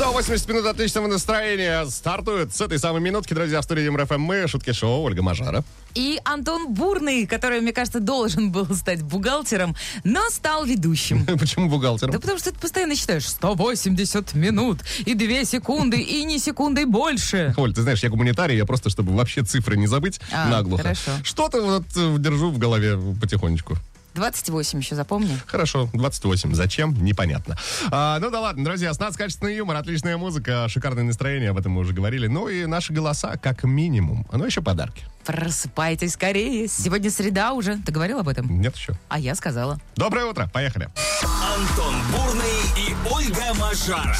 180 минут отличного настроения стартует с этой самой минутки, друзья, в студии Юмор ФМ. Мы, шутки шоу, Ольга Мажара. И Антон Бурный, который, мне кажется, должен был стать бухгалтером, но стал ведущим. Почему бухгалтером? Да потому что ты постоянно считаешь 180 минут и 2 секунды, и не секундой больше. Оль, ты знаешь, я гуманитарий, я просто, чтобы вообще цифры не забыть А, наглухо. хорошо. Что-то вот э, держу в голове потихонечку. 28 еще запомни. Хорошо, 28. Зачем? Непонятно. А, ну да ладно, друзья, с нас качественный юмор, отличная музыка, шикарное настроение, об этом мы уже говорили. Ну и наши голоса, как минимум. Ну еще подарки. Просыпайтесь скорее. Сегодня среда уже. Ты говорил об этом? Нет еще. А я сказала. Доброе утро, поехали. Антон Бурный и Ольга Мажара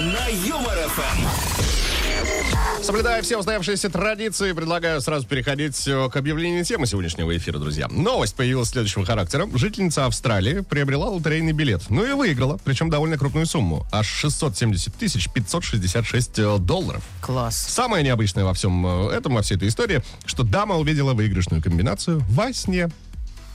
на Юмор ФМ. Соблюдая все устоявшиеся традиции, предлагаю сразу переходить э, к объявлению темы сегодняшнего эфира, друзья. Новость появилась следующего характера. Жительница Австралии приобрела лотерейный билет. Ну и выиграла, причем довольно крупную сумму. Аж 670 тысяч 566 э, долларов. Класс. Самое необычное во всем э, этом, во всей этой истории, что дама увидела выигрышную комбинацию во сне.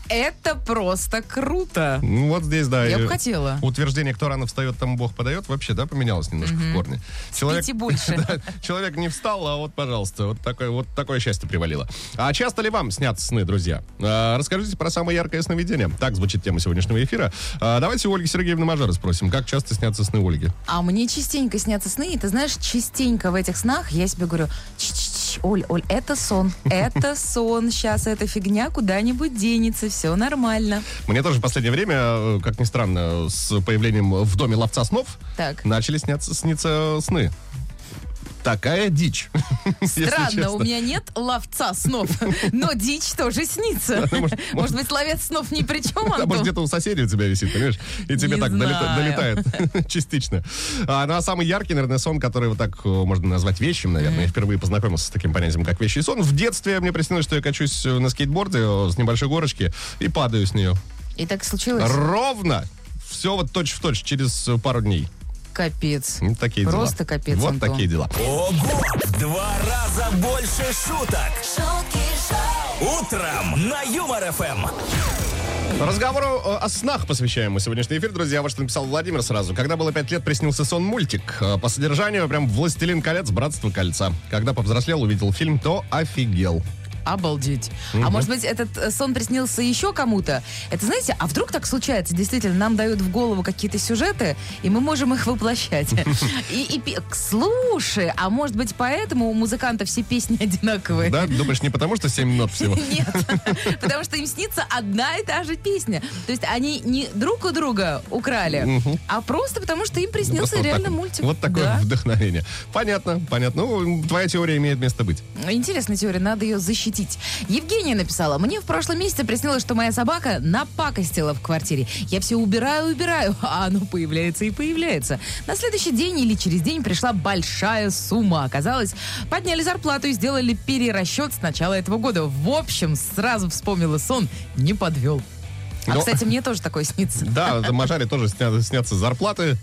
Это просто круто. Ну, Вот здесь, да. Я бы хотела. Утверждение, кто рано встает, тому Бог подает, вообще, да, поменялось немножко в корне. Спите больше. Да, человек не встал, а вот, пожалуйста, вот такое, вот такое счастье привалило. А часто ли вам снятся сны, друзья? А, расскажите про самое яркое сновидение. Так звучит тема сегодняшнего эфира. А, давайте у Ольги Сергеевны Мажара спросим, как часто снятся сны Ольги? А мне частенько снятся сны, и ты знаешь, частенько в этих снах я себе говорю, «Ч-ч-ч, Оль, Оль, это сон, это сон, сейчас эта фигня куда-нибудь денется, все нормально. Мне тоже в последнее время, э, как ни странно, с появлением в доме ловца снов Так. начали сняться, сниться сны. Такая дичь. Странно, у меня нет ловца снов, но дичь тоже снится. может- Может быть, ловец снов ни при чем, А может, Антон? где-то у соседей у тебя висит, понимаешь? И тебе Не так долета- долетает частично. А, ну, а самый яркий, наверное, сон, который вот так э, можно назвать вещим, наверное. Я впервые познакомился с таким понятием, как вещий сон. В детстве мне приснилось, что я качусь э, на скейтборде э, с небольшой горочки и падаю с нее. И так случилось? Ровно! Все вот точь-в-точь через э, пару дней. Капец. Вот такие дела. Просто капец, Вот Антон. такие дела. Ого! В два раза больше шуток. Утром на Юмор ФМ. Разговору о снах посвящаем мы сегодняшний эфир, друзья. Вот что написал Владимир сразу. Когда было пять лет, приснился сон-мультик. Э, По содержанию прям «Властелин колец. Братство кольца». Когда повзрослел, увидел фильм, то офигел. Обалдеть. А может быть, этот э, сон приснился еще кому-то? Это, знаете, а вдруг так случается? Действительно, нам дают в голову какие-то сюжеты, и мы можем их воплощать. И, слушай, а может быть, поэтому у музыкантов все песни одинаковые? Да? Думаешь, не потому что 7 нот всего? Нет, потому что им снится одна и та же песня. То есть они не друг у друга украли, а просто потому, что им приснился вот реально мультик. Вот такое Да. вдохновение. Понятно, понятно. Ну, твоя теория имеет место быть. Интересная теория, надо ее защитить. Евгения написала, мне в прошлом месяце приснилось, что моя собака напакостила в квартире. Я все убираю, убираю, а оно появляется и появляется. На следующий день или через день пришла большая сумма. Оказалось, подняли зарплату и сделали перерасчет с начала этого года. В общем, сразу вспомнила сон, не подвел. А, Ну, кстати, мне тоже такое снится. Да, в Мажаре тоже сня- снятся зарплаты,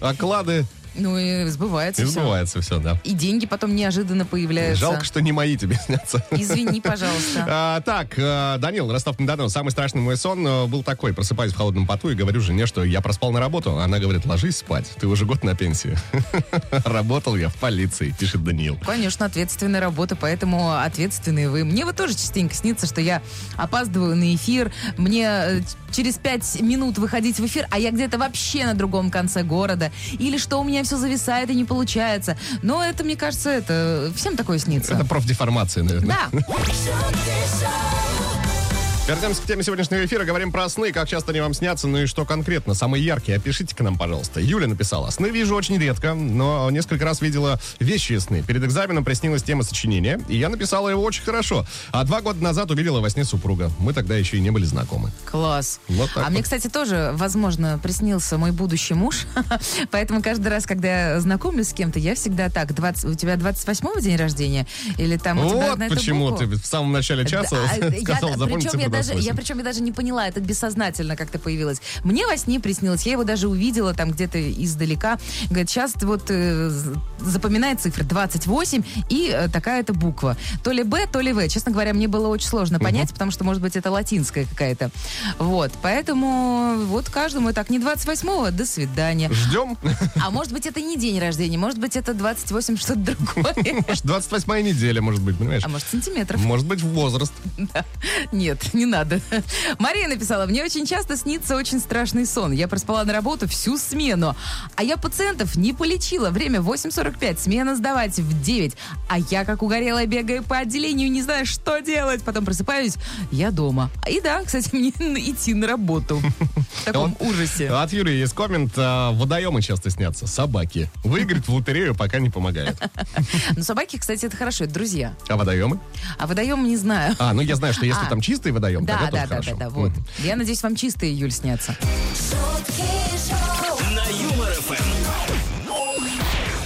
оклады. Ну и сбывается И все. сбывается все, да. И деньги потом неожиданно появляются. Жалко, что не мои тебе снятся. Извини, пожалуйста. А, так, э, Данил, Ростов-на-Дону. Самый страшный мой сон э, был такой. Просыпаюсь в холодном поту и говорю жене, что я проспал на работу. Она говорит, ложись спать, ты уже год на пенсии. Работал я в полиции, пишет Даниил. Конечно, ответственная работа, поэтому ответственные вы. Мне вот тоже частенько снится, что я опаздываю на эфир, мне э, через пять минут выходить в эфир, а я где-то вообще на другом конце города. Или что у меня все зависает и не получается. Но это, мне кажется, это всем такое снится. Это профдеформация, наверное. Да. Вернемся к теме сегодняшнего эфира. Говорим про сны, как часто они вам снятся, ну и что конкретно. Самые яркие. Опишите к нам, пожалуйста. Юля написала. Сны вижу очень редко, но несколько раз видела вещи сны. Перед экзаменом приснилась тема сочинения, и я написала его очень хорошо. А два года назад увидела во сне супруга. Мы тогда еще и не были знакомы. Класс. Вот так а вот. мне, кстати, тоже, возможно, приснился мой будущий муж. Поэтому каждый раз, когда я знакомлюсь с кем-то, я всегда так, 20, у тебя 28-го день рождения? Или там у тебя Вот почему ты в самом начале часа а сказал, запомни Причем цифру я даже, я причем я даже не поняла, это бессознательно как-то появилось. Мне во сне приснилось, я его даже увидела там где-то издалека. Говорит, сейчас вот э, запоминает цифры 28 и э, такая-то буква. То ли Б, то ли В. Честно говоря, мне было очень сложно понять, потому что, может быть, это латинская какая-то. Вот, поэтому вот каждому так, не 28-го, до свидания. Ждем. А может быть, это не день рождения, может быть, это 28 что-то другое. Может, 28 неделя, может быть, понимаешь? А может, сантиметров. Может быть, возраст. Да. Нет, не надо. Мария написала, мне очень часто снится очень страшный сон. Я проспала на работу всю смену, а я пациентов не полечила. Время 8.45, смена сдавать в 9. А я, как угорелая, бегаю по отделению, не знаю, что делать. Потом просыпаюсь, я дома. И да, кстати, мне идти на работу. В таком ужасе. От Юрия есть коммент. а, Водоемы часто снятся. Собаки. Выиграть в лотерею пока не помогает. Но собаки, кстати, это хорошо, это друзья. А водоемы? А водоем не знаю. А, ну я знаю, что если А. там чистый водоем, Да, тогда да, да, хорошо. да, да, вот. Я надеюсь, вам чистые июль снятся. На Юмор ФМ.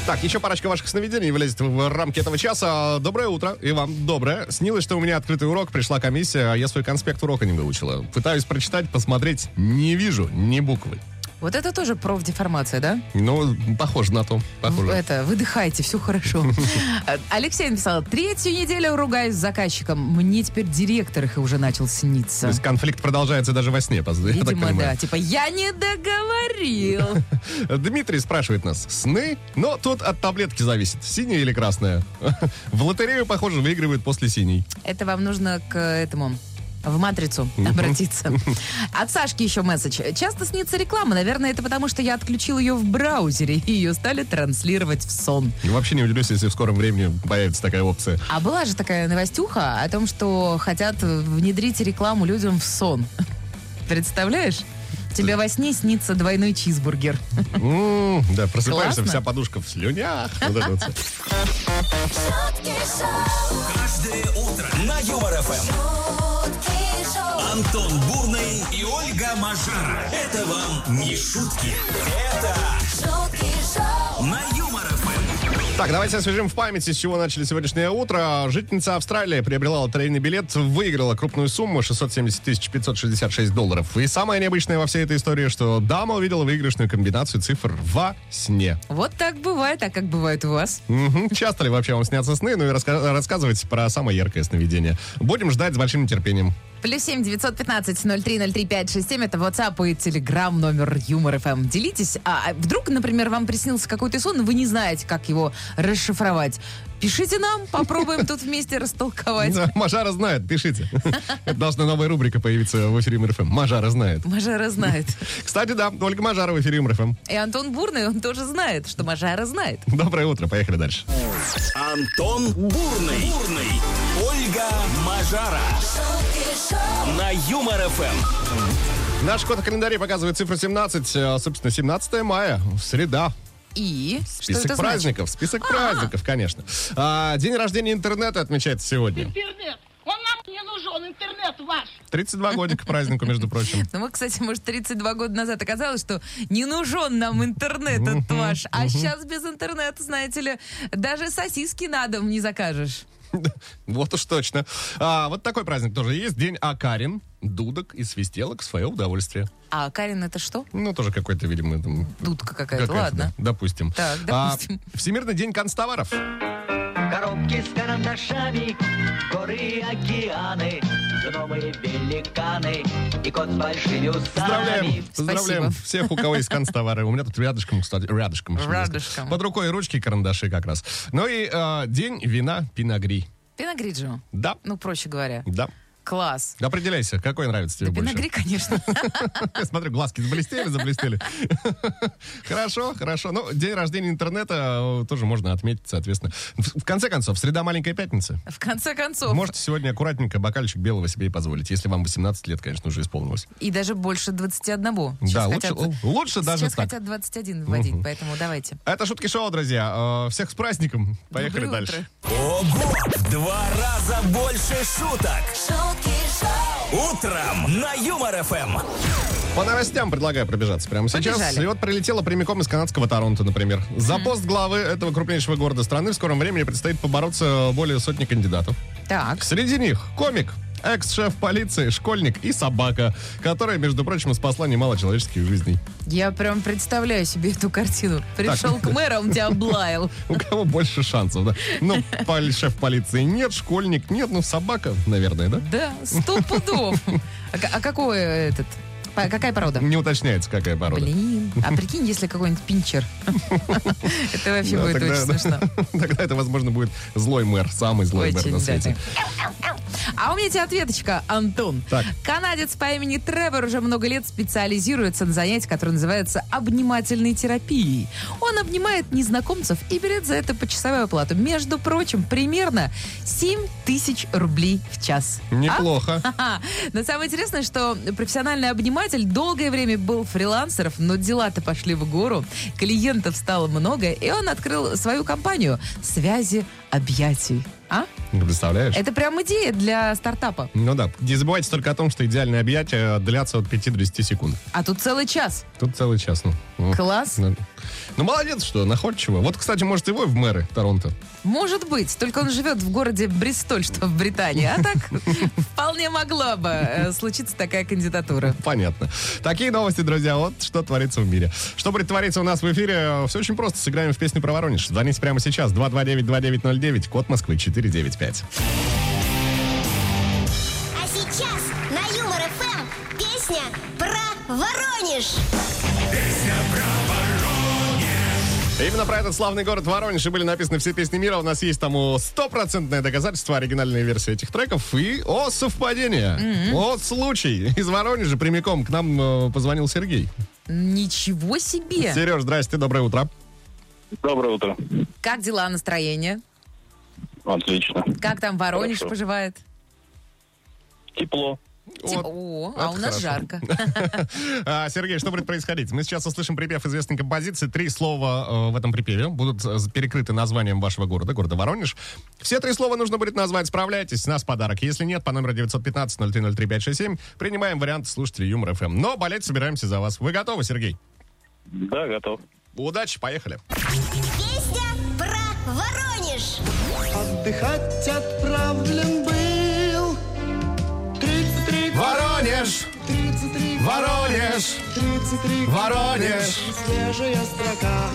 Так, еще парочка ваших сновидений влезет в рамки этого часа. Доброе утро. И вам доброе. Снилось, что у меня открытый урок, пришла комиссия, а я свой конспект урока не выучила. Пытаюсь прочитать, посмотреть, не вижу ни буквы. Вот это тоже профдеформация, да? Ну, похоже на то. Похоже. Это, выдыхайте, все хорошо. Алексей написал, третью неделю ругаюсь с заказчиком. Мне теперь директор их уже начал То сниться. есть конфликт продолжается даже во сне, Видимо, да. Типа, я не договорил. Дмитрий спрашивает нас, сны? Но тут от таблетки зависит, синяя или красная. В лотерею, похоже, выигрывают после синей. Это вам нужно к этому в матрицу обратиться. От Сашки еще месседж. Часто снится реклама. Наверное, это потому, что я отключил ее в браузере, и ее стали транслировать в сон. И Вообще не удивлюсь, если в скором времени появится такая опция. А была же такая новостюха о том, что хотят внедрить рекламу людям в сон. Представляешь? Тебе во сне снится двойной чизбургер. М, Да, просыпаешься, Классно. вся подушка в слюнях. Вот это вот всё. Каждое утро на Юмор ФМ. Антон Бурный и Ольга Мажара. Это вам не шутки. Это на Юмор. Так, давайте освежим в памяти, с чего начали сегодняшнее утро. Жительница Австралии приобрела лотерейный билет, выиграла крупную сумму 670 тысяч 566 долларов. И самое необычное во всей этой истории, что дама увидела выигрышную комбинацию цифр во сне. Вот так бывает, а как бывает у вас? Часто ли вообще вам снятся сны? Ну и раска- рассказывайте про самое яркое сновидение. Будем ждать с большим нетерпением. Плюс семь девятьсот пятнадцать ноль три ноль три пять шесть семь это WhatsApp и Telegram номер Юмор ФМ. Делитесь. А а вдруг, например, вам приснился какой-то сон, вы не знаете, как его расшифровать. Пишите нам, попробуем тут вместе растолковать. Мажара знает, пишите. Это должна новая рубрика появиться в эфире МРФМ. Мажара знает. Мажара знает. Кстати, да, Ольга Мажара в эфире МРФМ. И Антон Бурный, он тоже знает, что Мажара знает. Доброе утро, поехали дальше. Антон Бурный. Бурный. Ольга Мажара. На Юмор ФМ. Наш код в календаре показывает цифру 17. э, Собственно, 17 мая, среда. И что Список это значит? праздников, список праздников, конечно. А, день рождения интернета отмечается сегодня. интернет. Он нам не нужен, интернет ваш. 32 годика празднику, между прочим. Ну, вот, кстати, может, 32 года назад оказалось, что не нужен нам интернет этот ваш. А сейчас без интернета, знаете ли, даже сосиски на дом не закажешь. Вот уж точно. А, вот такой праздник тоже есть. День Акарин, дудок и свистелок в свое удовольствие. А Карин это что? Ну, тоже какой-то, видимо, там... Дудка какая-то, какая-то, ладно. да, допустим. Так, А, допустим. Всемирный день констоваров. Коробки с карандашами, горы и океаны, гномы великаны и кот с большими усами. Поздравляем, поздравляем Спасибо. всех, у кого есть констовары. У меня тут рядышком, кстати, рядышком. Рядышком. Под рукой ручки, карандаши как раз. Ну и э, день вина Пинагри. Пиногриджио. Да, Ну, проще говоря. да. Класс. Определяйся, какой нравится тебе больше. Пиногри, конечно. Я смотрю, глазки заблестели, заблестели. Хорошо, хорошо. Ну, день рождения интернета э, тоже можно отметить, соответственно. В конце концов, среда маленькая пятница. В конце концов. Можете сегодня аккуратненько бокальчик белого себе и позволить. Если вам 18 лет, конечно, уже исполнилось. И даже больше 21. Да, Сейчас лучше- хотят- лучше даже Сейчас так. хотят 21 вводить, поэтому давайте. Это шутки шоу, друзья. Э, Всех с праздником. Поехали Доброе дальше. утро. Ого! В два раза больше шуток. Утром на Юмор ФМ. По новостям предлагаю пробежаться прямо сейчас. Побежали. И вот прилетела прямиком из канадского Торонто, например. За пост главы этого крупнейшего города страны в скором времени предстоит побороться более сотни кандидатов. Так. Среди них комик экс-шеф полиции, школьник и собака, которая, между прочим, спасла немало человеческих жизней. Я прям представляю себе эту картину. Пришел к мэру, он тебя облаял. У кого больше шансов, да? Ну, шеф полиции нет, школьник нет, ну, собака, наверное, да? Да, сто пудов. А, а какой этот? Какая порода? Не уточняется, какая порода. Блин, а прикинь, если какой-нибудь пинчер. Это вообще будет очень смешно. Тогда это, возможно, будет злой мэр, самый злой мэр на свете. А у меня тебе ответочка, Антон. Так. Канадец по имени Тревор уже много лет специализируется на занятии, которое называется обнимательной терапией. Он обнимает незнакомцев и берет за это почасовую оплату. Между прочим, примерно 7 тысяч рублей в час. А? Неплохо. Ха-ха. Но самое интересное, что профессиональный обниматель долгое время был фрилансеров, но дела-то пошли в гору, клиентов стало много, и он открыл свою компанию «Связи объятий». А? Представляешь? Это прям идея для стартапа. Ну да. Не забывайте только о том, что идеальные объятия длятся от 5 до 10 секунд. А тут целый час. Тут целый час. Ну, Ну, Класс. Ну, ну, молодец, что находчиво. Вот, кстати, может, его в мэры Торонто. Может быть, только он живет в городе Бристоль, что в Британии. А так вполне могла бы э, случиться такая кандидатура. Понятно. Такие новости, друзья. Вот что творится в мире. Что будет твориться у нас в эфире? Все очень просто. Сыграем в песню про Воронеж. Звоните прямо сейчас. 229-2909, код Москвы 495. А сейчас на Юмор ФМ песня про Воронеж. Именно про этот славный город Воронеж и были написаны все песни мира. У нас есть тому стопроцентное доказательство оригинальной версии этих треков. И о совпадение, о случай. Из Воронежа прямиком к нам э, позвонил Сергей. Ничего себе! Сереж, здрасте, доброе утро. Доброе утро. Как дела, настроение? Отлично. Как там Воронеж Хорошо. поживает? Тепло. Типа, Вот. о, а у нас хорошо. жарко. А, Сергей, что будет происходить? Мы сейчас услышим припев известной композиции. Три слова э, в этом припеве будут перекрыты названием вашего города, города Воронеж. Все три слова нужно будет назвать. Справляйтесь, у нас подарок. Если нет, по номеру 915-0303-567 принимаем вариант слушателей Юмор ФМ. Но болеть собираемся за вас. Вы готовы, Сергей? Да, готов. Удачи, поехали. Песня про Воронеж. Отдыхать отправлен был 33 Воронеж! 33 Воронеж! 33 Воронеж! Свежая строка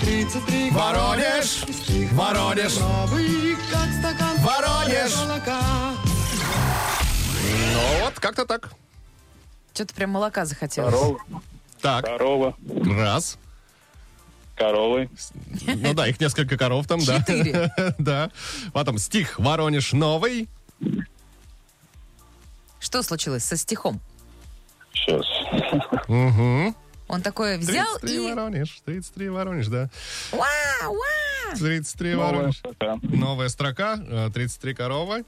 33 Воронеж! Воронеж! Новый, как стакан Воронеж! молока Ну вот, как-то так. Что-то прям молока захотелось. Корова. Так, Корова. раз. Коровы. Ну да, их несколько коров там, да. Четыре. Да. Потом стих Воронеж новый. Что случилось со стихом? Сейчас. Угу. Он такой взял 33 и... Воронеж, 33 Воронеж, да. Уа, уа! 33 Новая Воронеж. строка. Новая строка, э, 33 коровы.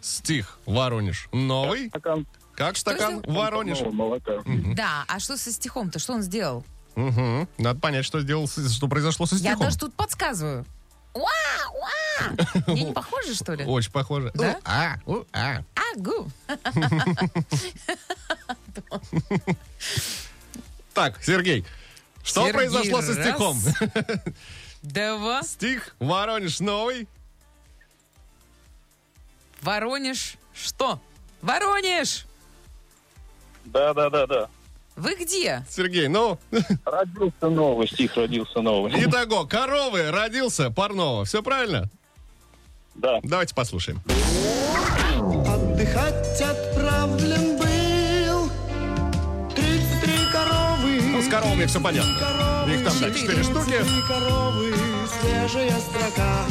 Стих Воронеж новый. Стакан Как стакан сделал? Воронеж. молока. Да, а что со стихом-то? Что он сделал? Угу. Надо понять, что сделал, что произошло со Я стихом. даже тут подсказываю. Уа, уа! Мне не похоже, что ли? Очень похоже. Да? А, у, а. Агу! Так, Сергей, что Сергей, произошло со стихом? Два. Стих Воронеж новый. Воронеж. Что? Воронеж! Да, да, да, да. Вы где? Сергей, ну, Родился новый, стих родился новый. итого, коровы родился Парнова. Все правильно? Да. Давайте послушаем. Отдыхать отправлен был 33 коровы Ну, с коровами все понятно. коровы, Их там, да, четыре штуки. 33 коровы, свежая строка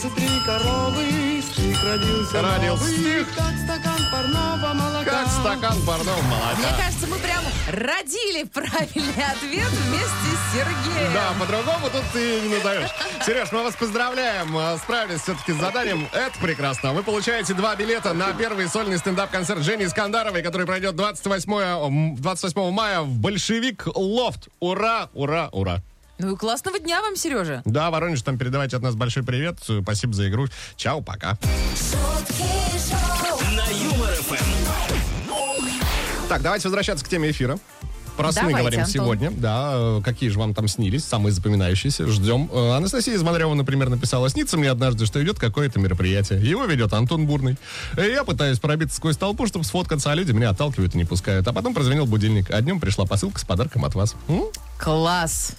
33 коровы, стих родился Родился новый, стих. Как стакан парного молока Как стакан парного Мне молока. кажется, мы прям родили правильный ответ вместе с Сергеем. Да, по-другому тут ты не назовешь. Сереж, мы вас поздравляем. А, Справились все-таки с заданием. Это прекрасно. Вы получаете два билета на первый сольный стендап-концерт Жени Искандаровой, который пройдет 28, м, 28 мая в Большевик Лофт. Ура, ура, ура. Ну и классного дня вам, Сережа. Да, Воронеж, там передавайте от нас большой привет. Спасибо за игру. Чао, пока. Шутки шоу. На Юмор ФМ. Так, давайте возвращаться к теме эфира. Про сны Давайте, говорим Антон. сегодня. Да, э, какие же вам там снились, самые запоминающиеся. Ждем. Э, Анастасия из Мадрева, например, написала, снится мне однажды, что идет какое-то мероприятие. Его ведет Антон Бурный. И я пытаюсь пробиться сквозь толпу, чтобы сфоткаться, а люди меня отталкивают и не пускают. А потом прозвонил будильник, а днем пришла посылка с подарком от вас. М? Класс.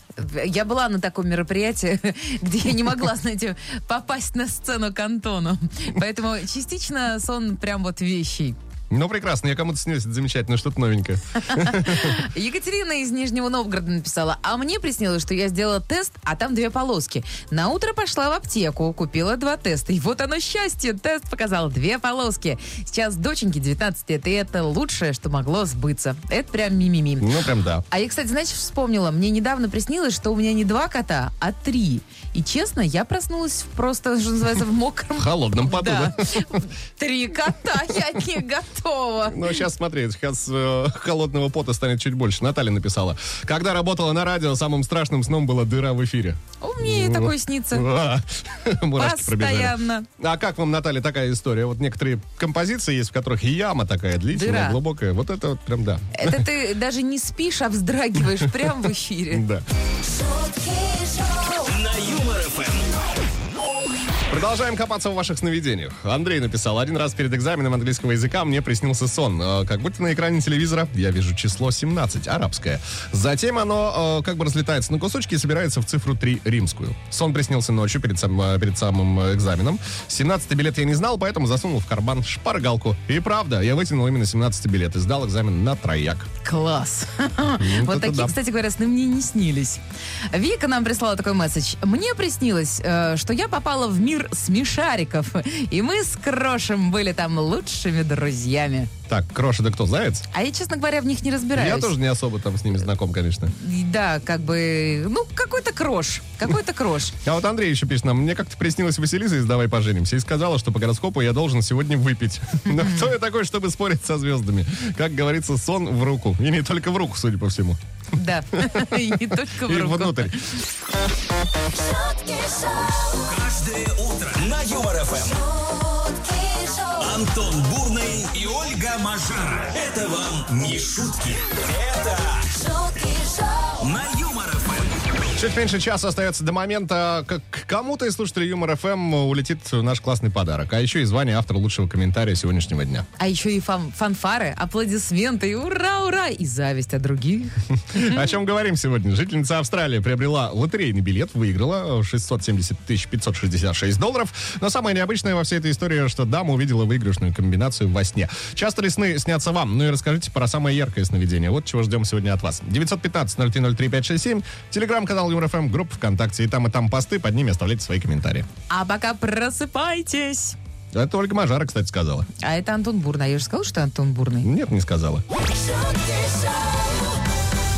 Я была на таком мероприятии, где я не могла, знаете, попасть на сцену к Антону. Поэтому частично сон прям вот вещий. Ну, прекрасно, я кому-то снилось, это замечательно, что-то новенькое. Екатерина из Нижнего Новгорода написала, а мне приснилось, что я сделала тест, а там две полоски. На утро пошла в аптеку, купила два теста. И вот оно счастье, тест показал две полоски. Сейчас доченьке 19 лет, и это лучшее, что могло сбыться. Это прям мимими. Ну, прям да. А я, кстати, знаете, вспомнила, мне недавно приснилось, что у меня не два кота, а три. И честно, я проснулась просто, что называется, в мокром... В холодном поту, Да. да? Три кота, я не готова. Ну, сейчас смотри, сейчас э, холодного пота станет чуть больше. Наталья написала. Когда работала на радио, самым страшным сном была дыра в эфире. У меня и такое снится. Мурашки. Постоянно. А как вам, Наталья, такая история? Вот некоторые композиции есть, в которых яма такая длительная, Дыра. глубокая. Вот это вот прям да. Это ты даже не спишь, а вздрагиваешь прямо в эфире. Да. Продолжаем копаться в ваших сновидениях. Андрей написал, один раз перед экзаменом английского языка мне приснился сон. Э, Как будто на экране телевизора я вижу число 17, арабское. Затем оно э, как бы разлетается на кусочки и собирается в цифру 3 римскую. Сон приснился ночью перед, сам- э, перед самым экзаменом. 17 билет я не знал, поэтому засунул в карман шпаргалку. И правда, я вытянул именно 17 билет и сдал экзамен на трояк. Класс. Вот это такие, кстати говоря, сны мне не снились. Вика нам прислала такой месседж. Мне приснилось, что я попала в мир смешариков. И мы с Крошем были там лучшими друзьями. Так, Кроша, да кто, заяц? А я, честно говоря, в них не разбираюсь. Я тоже не особо там с ними знаком, конечно. Да, как бы, ну, какой-то крош. Какой-то крош. А вот Андрей еще пишет нам, мне как-то приснилась Василиса из «Давай поженимся» и сказала, что по гороскопу я должен сегодня выпить. Но кто я такой, чтобы спорить со звездами? Как говорится, сон в руку. И не только в руку, судя по всему. Да. И не только в И руку. внутрь. Каждое утро на Юмор ФМ. Антон Бурный и Ольга Мажара. Это вам не шутки. Это на Юмор ФМ. Чуть меньше часа остается до момента, как кому-то из слушателей Юмор ФМ улетит наш классный подарок. А еще и звание автора лучшего комментария сегодняшнего дня. А еще и фан- фанфары, аплодисменты, и ура, ура, и зависть от других. О чем говорим сегодня? Жительница Австралии приобрела лотерейный билет, выиграла 670 566 долларов. Но самое необычное во всей этой истории, что дама увидела выигрышную комбинацию во сне. Часто ли сны снятся вам? Ну и расскажите про самое яркое сновидение. Вот чего ждем сегодня от вас. 915-0303-567, телеграм-канал ЮрФМ, группа ВКонтакте. И там, и там посты, под ними оставляйте свои комментарии. А пока просыпайтесь. Это Ольга Мажара, кстати, сказала. А это Антон Бурный. А я же сказала, что Антон Бурный. Нет, не сказала.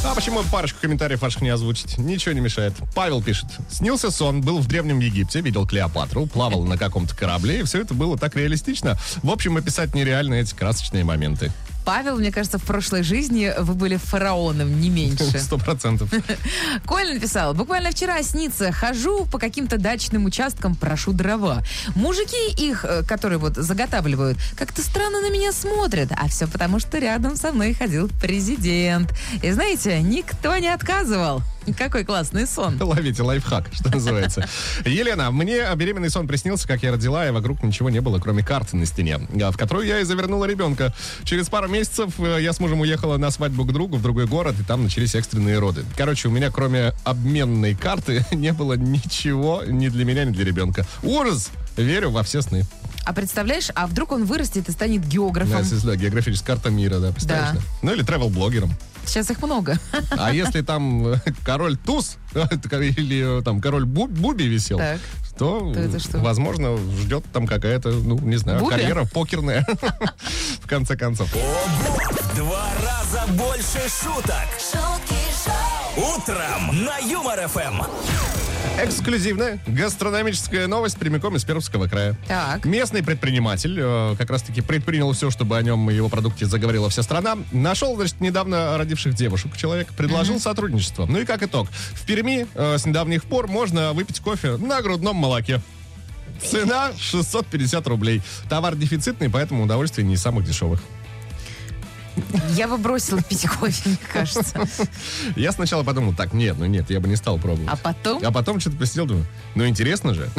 А почему парочку комментариев ваших не озвучить? Ничего не мешает. Павел пишет. Снился сон, был в Древнем Египте, видел Клеопатру, плавал на каком-то корабле, и все это было так реалистично. В общем, описать нереально эти красочные моменты. Павел, мне кажется, в прошлой жизни вы были фараоном, не меньше. Сто процентов. Коля написал, буквально вчера снится, хожу по каким-то дачным участкам, прошу дрова. Мужики их, э, которые вот заготавливают, как-то странно на меня смотрят. А все потому, что рядом со мной ходил президент. И знаете, никто не отказывал. Какой классный сон. Ловите лайфхак, что называется. Елена, мне беременный сон приснился, как я родила, и вокруг ничего не было, кроме карты на стене, а, в которую я и завернула ребенка. Через пару месяцев э, я с мужем уехала на свадьбу к другу в другой город, и там начались экстренные роды. Короче, у меня кроме обменной карты не было ничего ни для меня, ни для ребенка. Ужас! Верю во все сны. А представляешь, а вдруг он вырастет и станет географом? да, географическая карта мира, да, представляешь? Да. да? Ну или travel-блогером. Сейчас их много. А если там э, король Туз или э, там король Бу- Буби висел, Так. то, То это что? возможно, ждет там какая-то, ну, не знаю, Буби? карьера покерная. В конце концов. Два раза больше шуток. Утром на Юмор ФМ. Эксклюзивная гастрономическая новость прямиком из Пермского края. Так. Местный предприниматель э, как раз-таки предпринял все, чтобы о нем и его продукте заговорила вся страна. Нашел, значит, недавно родивших девушек человек, предложил сотрудничество. Ну и как итог. В Перми э, с недавних пор можно выпить кофе на грудном молоке. Цена 650 рублей. Товар дефицитный, поэтому удовольствие не из самых дешевых. Я бы бросила пить кофе, мне кажется. Я сначала подумал, так, нет, ну нет, я бы не стал пробовать. А потом? А потом что-то посидел, думаю, ну интересно же.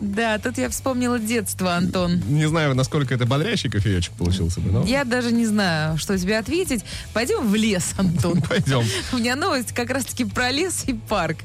Да, тут я вспомнила детство, Антон. Не знаю, насколько это бодрящий кофеечек получился бы, но Я даже не знаю, что тебе ответить. Пойдем в лес, Антон. пойдем. У меня новость как раз-таки про лес и парк.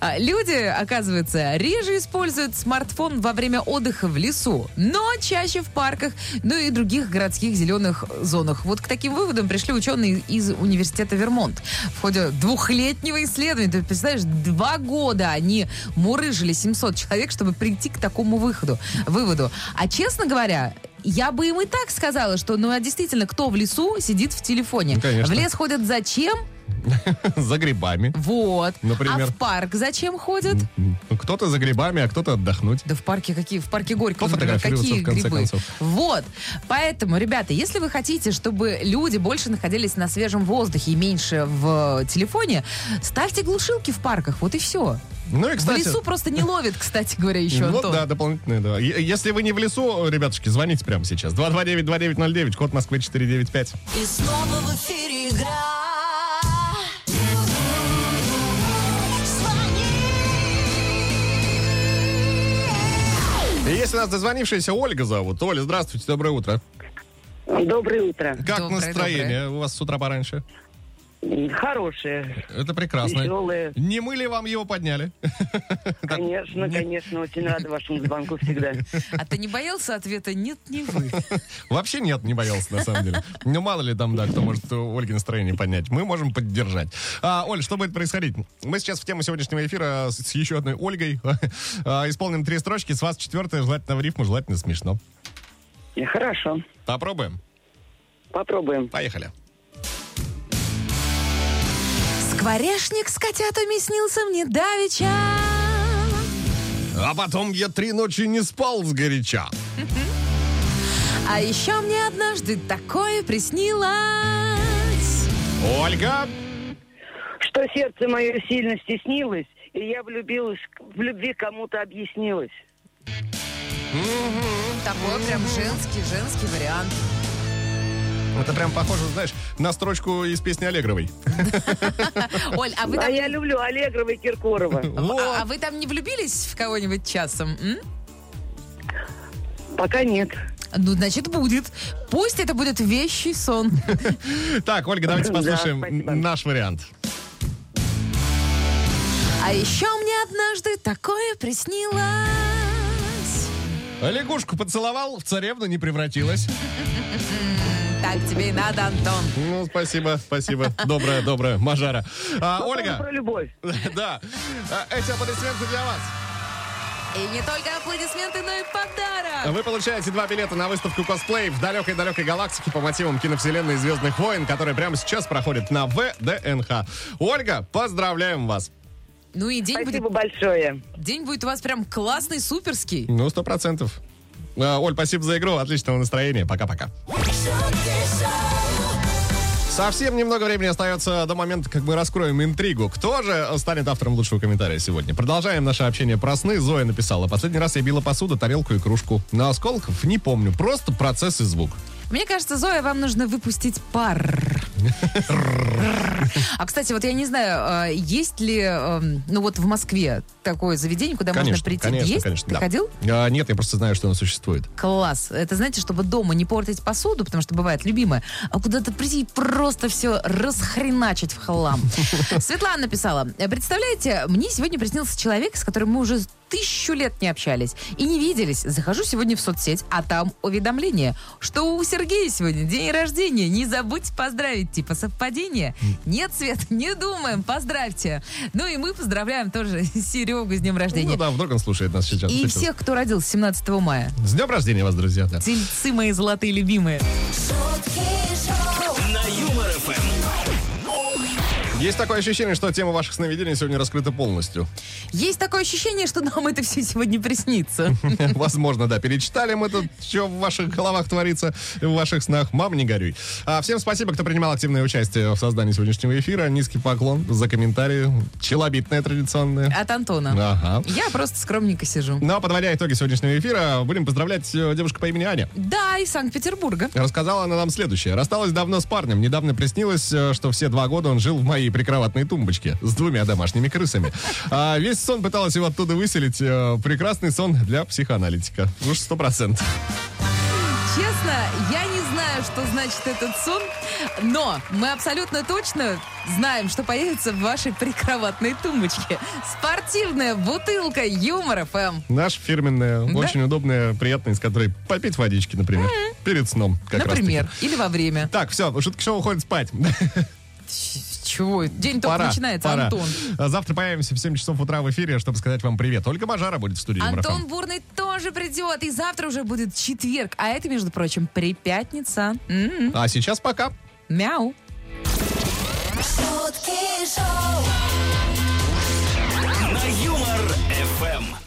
А, Люди, оказывается, реже используют смартфон во время отдыха в лесу, но чаще в парках, ну и других городских зеленых зонах. Вот к таким выводам пришли ученые из университета Вермонт. В ходе двухлетнего исследования, ты представляешь, два года они мурыжили 700 человек, чтобы прийти к такому выходу, выводу. А честно говоря, я бы им и так сказала, что, ну, а действительно, кто в лесу сидит в телефоне? Ну, конечно. В лес ходят зачем? За грибами. Вот. Например? А в парк зачем ходят? Ну, Кто-то за грибами, а кто-то отдохнуть. Да в парке какие? В парке Горького, например, Пофотографироваться, какие в конце грибы? концов. Вот. Поэтому, ребята, если вы хотите, чтобы люди больше находились на свежем воздухе и меньше в телефоне, ставьте глушилки в парках. Вот и все. Ну и, В кстати... лесу просто не ловит, кстати говоря, еще, Вот, Антон. да, дополнительные, да. Если вы не в лесу, ребятушки, звоните прямо сейчас. 229-2909, код Москвы 495. И снова в эфире игра. И есть у нас дозвонившаяся Ольга зовут. Оля, здравствуйте, доброе утро. Доброе утро. Как Доброе, настроение у вас с утра пораньше? Хорошее, Это прекрасно. веселое. Не мы ли вам его подняли? Конечно, не- конечно, очень рада вашему звонку всегда. А ты не боялся ответа «нет, не вы»? Вообще нет, не боялся, на самом деле. Ну, мало ли там, да, кто может у Ольги настроение поднять. Мы можем поддержать. А, Оль, что будет происходить? Мы сейчас в тему сегодняшнего эфира с, с еще одной Ольгой а, исполним три строчки. С вас четвертая, желательно в рифму, желательно смешно. И Хорошо, Попробуем? попробуем. Поехали. Скворечник с котятами снился мне давеча. А потом я три ночи не спал сгоряча. А еще мне однажды такое приснилось. Ольга, Что сердце мое сильно стеснилось, и я влюбилась, в любви кому-то объяснилась. Такой прям женский, женский вариант. Это прям похоже, знаешь, на строчку из песни Аллегровой. Оль, а вы А там, я люблю Аллегрова и Киркорова. а, а вы там не влюбились в кого-нибудь часом? Пока нет. Ну, значит, будет. Пусть это будет вещий сон. Так, Ольга, давайте Да, послушаем наш вариант. А еще мне однажды такое приснилось. Лягушку поцеловал, в царевну не превратилась. Так тебе и надо, Антон. Ну, спасибо, спасибо. Добрая, добрая, Мажара. А, Потом Ольга, Про любовь. да, А, эти аплодисменты для вас. И не только аплодисменты, но и подарок. Вы получаете два билета на выставку косплей в далекой-далекой галактике по мотивам киновселенной Звездных войн, которая прямо сейчас проходит на ВДНХ. Ольга, поздравляем вас. Ну и день будет, Спасибо большое. день будет у вас прям классный, суперский. Ну, сто процентов. А, Оль, спасибо за игру, отличного настроения. Пока-пока. Совсем немного времени остается до момента, как мы раскроем интригу. Кто же станет автором лучшего комментария сегодня? Продолжаем наше общение про сны. Зоя написала. Последний раз я била посуду, тарелку и кружку. На осколков не помню. Просто процесс и звук. Мне кажется, Зоя, вам нужно выпустить пар. А, кстати, вот я не знаю, э, есть ли, эм, ну вот в Москве такое заведение, куда можно Конечно, прийти? конечно, есть? конечно. Ты да. ходил? А, нет, я просто знаю, что оно существует. Класс. Это, знаете, чтобы дома не портить посуду, потому что бывает любимое, а куда-то прийти и просто все расхреначить в хлам. Светлана написала, представляете, мне сегодня приснился человек, с которым мы уже тысячу лет не общались и не виделись. Захожу сегодня в соцсеть, а там уведомление, что у Сергея сегодня день рождения. Не забудьте поздравить. Типа совпадение? Нет, Свет, не думаем. Поздравьте. Ну и мы поздравляем тоже Серегу с днем рождения. Ну да, вдруг он слушает нас сейчас. И Сейчас. всех, кто родился 17 мая. С днем рождения вас, друзья. да. Тельцы мои золотые любимые. На Юмор Есть такое ощущение, что тема ваших сновидений сегодня раскрыта полностью. Есть такое ощущение, что нам это все сегодня приснится. Возможно, да. Перечитали мы тут, что в ваших головах творится, в ваших снах. Мам, не горюй. А, всем спасибо, кто принимал активное участие в создании сегодняшнего эфира. Низкий поклон за комментарии. Челобитное традиционное. От Антона. Ага. Я просто скромненько сижу. Ну, а подводя итоги сегодняшнего эфира, будем поздравлять э, девушку по имени Аня. Да, из Санкт-Петербурга. Рассказала она нам следующее. Рассталась давно с парнем. Недавно приснилось, э, что все два года он жил в моей прикроватной тумбочке с двумя домашними крысами. А весь сон пыталась его оттуда выселить. Э, Прекрасный сон для психоаналитика. Уж сто процентов. Честно, я не знаю, что значит этот сон, но мы абсолютно точно знаем, что появится в вашей прикроватной тумбочке. Спортивная бутылка Юмор ФМ. Наша фирменная, Да? очень удобная, приятная, из которой попить водички, например. Перед сном, как Например. раз-таки. Или во время. Так, все, шутки шоу уходит спать. Чего? День только Пора, начинается, пора. Антон. А Завтра появимся в 7 часов утра в эфире, чтобы сказать вам привет. Ольга Мажара будет в студии Антон ФМ. Бурный тоже придет. И завтра уже будет четверг. А это, между прочим, припятница. М-м. А сейчас пока. Мяу. На Юмор ФМ.